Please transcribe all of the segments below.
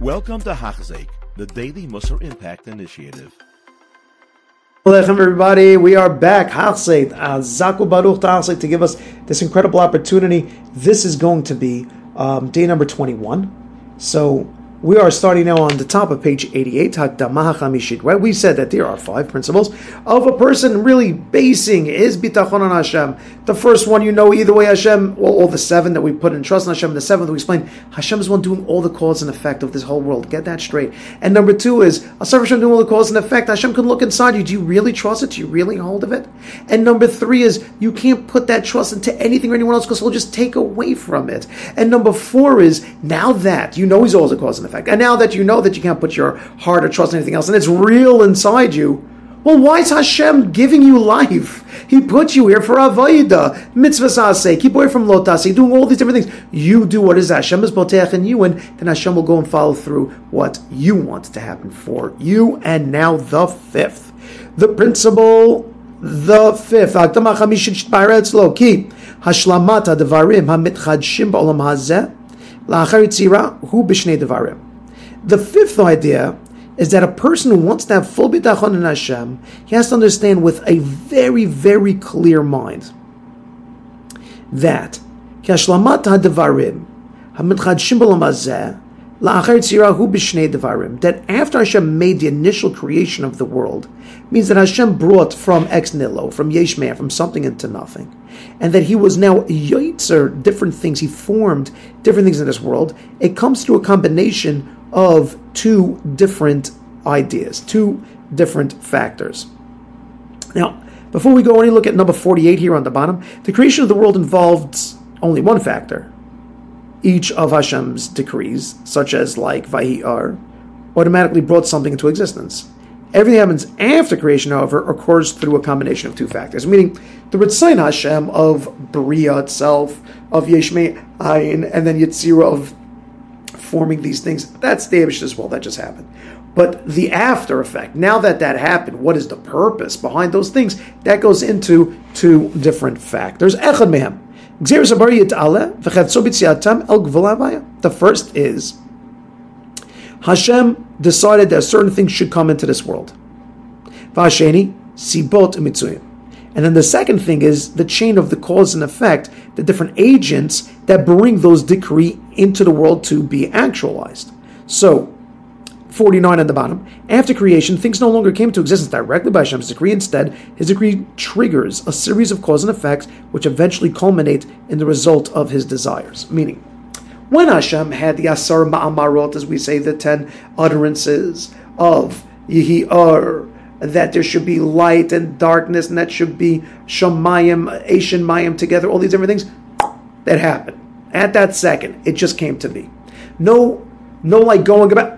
Welcome to Hachzik, the Daily Musar Impact Initiative. Welcome everybody. We are back. Hachzeit, Zaku Baruch to give us this incredible opportunity. This is going to be um, day number 21. So we are starting now on the top of page 88, right? We said that there are five principles of a person really basing his bitachon on Hashem. The first one, you know, either way, Hashem, well, all the seven that we put in trust in Hashem. The seventh, we explained, Hashem is one doing all the cause and effect of this whole world. Get that straight. And number two is, Asar Hashem doing all the cause and effect. Hashem can look inside you. Do you really trust it? Do you really hold of it? And number three is, you can't put that trust into anything or anyone else because he'll just take away from it. And number four is, now that you know he's all the cause and effect. And now that you know that you can't put your heart or trust in anything else, and it's real inside you, well, why is Hashem giving you life? He put you here for Avaida, mitzvah sake. Keep away from lotase, doing all these different things. You do what is Hashem is boteach in you, and then Hashem will go and follow through what you want to happen for you. And now the fifth, the principle, the fifth. Hashlamat devarim hamitchadshim ba'olam hazeh hu devarim. The fifth idea is that a person who wants to have full bitachon in Hashem, he has to understand with a very, very clear mind that kashlamat b'lamazeh that after Hashem made the initial creation of the world, means that Hashem brought from ex nihilo, from yesh from something into nothing, and that He was now yotzer different things. He formed different things in this world. It comes through a combination of two different ideas, two different factors. Now, before we go any look at number 48 here on the bottom, the creation of the world involved only one factor. Each of Hashem's decrees, such as like Vahi'ar, automatically brought something into existence. Everything happens after creation, however, occurs through a combination of two factors, meaning the Ritzayin Hashem of Bria itself, of Yesh me'Ayin, and then Yitzira of forming these things. That's damaged as well. That just happened. But the after effect, now that that happened, what is the purpose behind those things? That goes into two different factors. The first is Hashem decided that certain things should come into this world. and then the second thing is the chain of the cause and effect, the different agents that bring those decree into the world to be actualized. So, 49 at the bottom. After creation, things no longer came into existence directly by Hashem's decree. Instead, his decree triggers a series of cause and effects which eventually culminate in the result of his desires. Meaning, when Hashem had the Asar Ma'amarot, as we say, the 10 utterances of Yihi Ar, that there should be light and darkness, and that should be Shamayim, Asian Mayim together, all these different things. That happened. At that second, it just came to be. No, no like going about,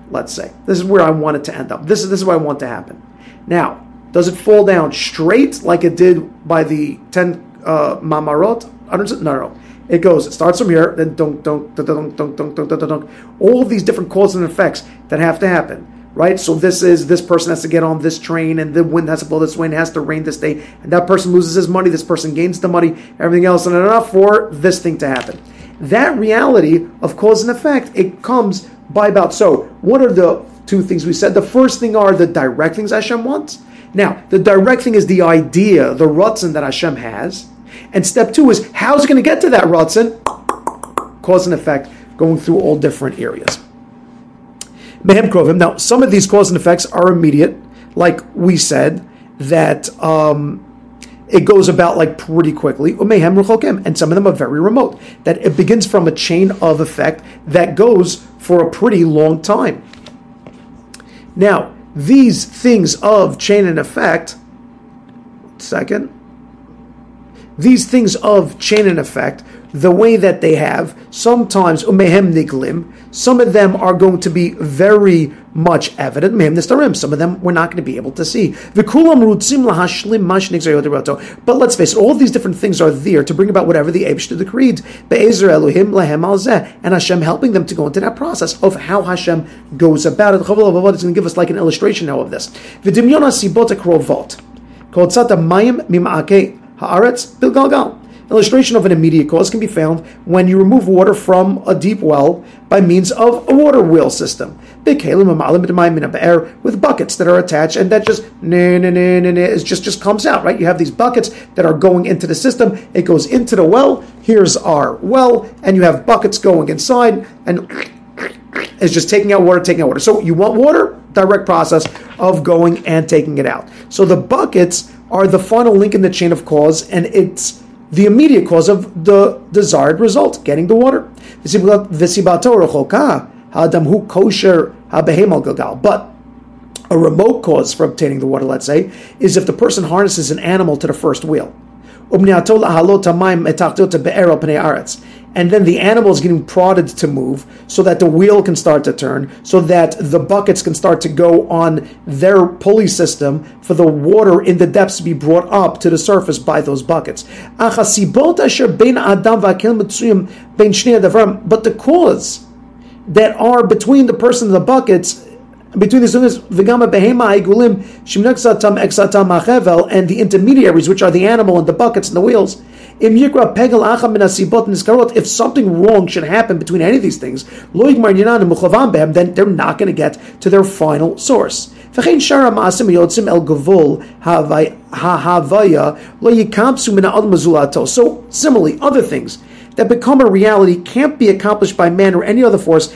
let's say. This is where I want it to end up. This is this is what I want to happen. Now, does it fall down straight like it did by the ten uh, mamarot? No, no. It goes. It starts from here, then don't, don't, don't, don't, don't, don't, don't, don't, don't. All these different causes and effects that have to happen right? So this is this person has to get on this train, and the wind has to blow this way, and it has to rain this day, and that person loses his money, this person gains the money, everything else, and enough for this thing to happen. That reality of cause and effect, it comes by about so. What are the two things we said? The first thing are the direct things Hashem wants. Now, the direct thing is the idea, the rutzin that Hashem has. And step two is how's it going to get to that rutzin? Cause and effect going through all different areas. Mehem Krovim. Now, some of these cause and effects are immediate, like we said, that um, it goes about like pretty quickly. And some of them are very remote, that it begins from a chain of effect that goes for a pretty long time. Now, these things of chain and effect, second, these things of chain and effect the way that they have, sometimes umehem niglim, some of them are going to be very much evident. Nistarim, some of them we're not going to be able to see. V'kulam rutzim lahashlim mash But let's face it, all these different things are there to bring about whatever the Eibush decreed. Be'ezer Elohim lehem and Hashem helping them to go into that process of how Hashem goes about it. Chovos Halevavos is going to give us like an illustration now of this. V'dimyona sibot akrovot. Kol tzata mayim mima'ake haaretz bilgalgal. Illustration of an immediate cause can be found when you remove water from a deep well by means of a water wheel system. With buckets that are attached and that just it just just comes out, right? You have these buckets that are going into the system. It goes into the well. Here's our well, and you have buckets going inside, and it's just taking out water, taking out water. So you want water? Direct process of going and taking it out. So the buckets are the final link in the chain of cause, and it's the immediate cause of the desired result, getting the water. But a remote cause for obtaining the water, let's say, is if the person harnesses an animal to the first wheel and then the animal is getting prodded to move so that the wheel can start to turn, so that the buckets can start to go on their pulley system for the water in the depths to be brought up to the surface by those buckets. But the cause that are between the person and the buckets between the sunnahs v'gama behema igulim shimnaksatam exatam machevel and the intermediaries, which are the animal and the buckets and the wheels, Im yikra pegel acham minasibot niskarot. if something wrong should happen between any of these things, then they're not going to get to their final source. So similarly, other things that become a reality can't be accomplished by man or any other force,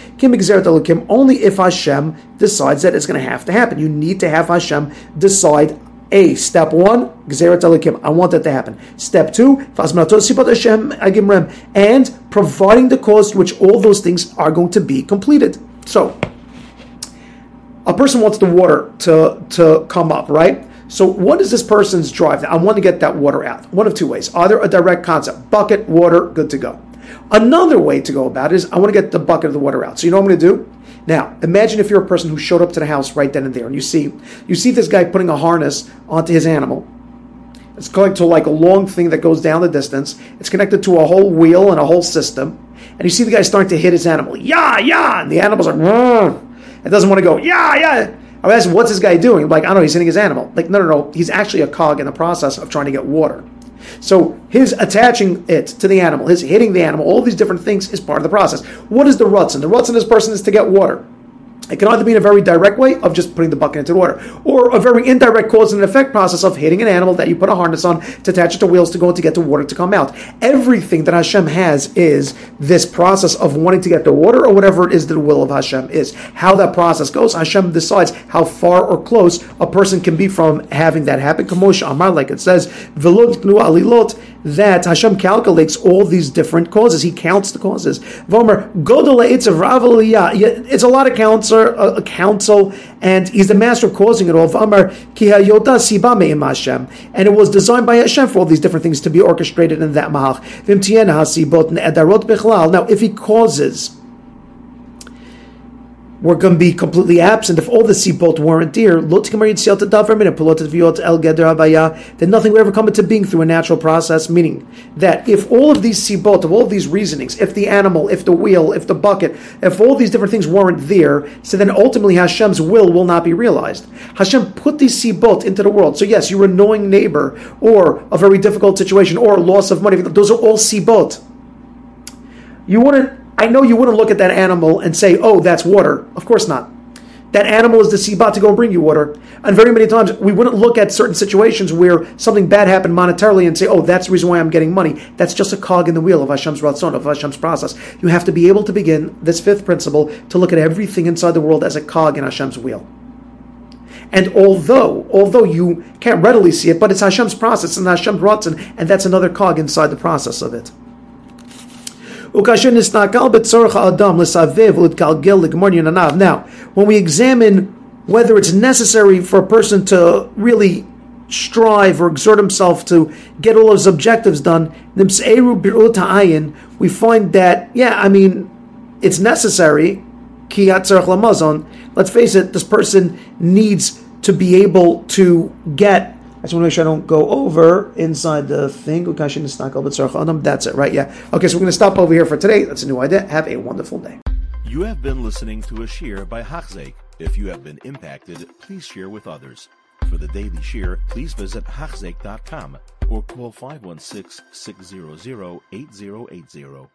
only if Hashem decides that it's going to have to happen. You need to have Hashem decide a step one, Gzerat Elokim. I want that to happen. Step two, and providing the cause to which all those things are going to be completed. So, a person wants the water to, to come up, right? So, what is this person's drive? I want to get that water out. One of two ways. Either a direct concept, bucket, water, good to go. Another way to go about it is I want to get the bucket of the water out. So, you know what I'm going to do? Now, imagine if you're a person who showed up to the house right then and there, and you see you see this guy putting a harness onto his animal. It's going to like a long thing that goes down the distance. It's connected to a whole wheel and a whole system. And you see the guy starting to hit his animal. Yeah, yeah. And the animal's like, it doesn't want to go, yeah, yeah. I ask, what's this guy doing? Like, I don't know, he's hitting his animal. Like, no, no, no. He's actually a cog in the process of trying to get water. So his attaching it to the animal, his hitting the animal, all these different things is part of the process. What is the ruts? And the ruts in this person is to get water. It can either be in a very direct way of just putting the bucket into the water, or a very indirect cause and effect process of hitting an animal that you put a harness on to attach it to wheels to go to get the water to come out. Everything that Hashem has is this process of wanting to get the water or whatever it is the will of Hashem is. How that process goes, Hashem decides how far or close a person can be from having that happen. Kamosha Amar, like it says, that Hashem calculates all these different causes. He counts the causes. Vomer, It's a lot of counts a, a counsel, and he's the master of causing it all. Sibame imashem. And it was designed by Hashem for all these different things to be orchestrated in that mahach. Now, if he causes were going to be completely absent if all the sibot weren't there. Then nothing would ever come into being through a natural process. Meaning that if all of these sibot, of all of these reasonings, if the animal, if the wheel, if the bucket, if all these different things weren't there, so then ultimately Hashem's will will not be realized. Hashem put these sibot into the world. So yes, your annoying neighbor, or a very difficult situation, or loss of money. Those are all sibot. You wouldn't I know you wouldn't look at that animal and say, oh, that's water. Of course not. That animal is the sibat to go and bring you water. And very many times we wouldn't look at certain situations where something bad happened monetarily and say, oh, that's the reason why I'm getting money. That's just a cog in the wheel of Hashem's Ratzon, of Hashem's process. You have to be able to begin this fifth principle to look at everything inside the world as a cog in Hashem's wheel. And although, although you can't readily see it, but it's Hashem's process and Hashem's Ratzon, and that's another cog inside the process of it. Now, when we examine whether it's necessary for a person to really strive or exert himself to get all of his objectives done, we find that, yeah, I mean, it's necessary. Let's face it, this person needs to be able to get. Just want to make sure I don't go over inside the thing. That's it, right? Yeah. Okay, so we're going to stop over here for today. That's a new idea. Have a wonderful day. You have been listening to a shear by Hachzeik. If you have been impacted, please share with others. For the daily shear, please visit Hachzeik.com or call 516 600 8080.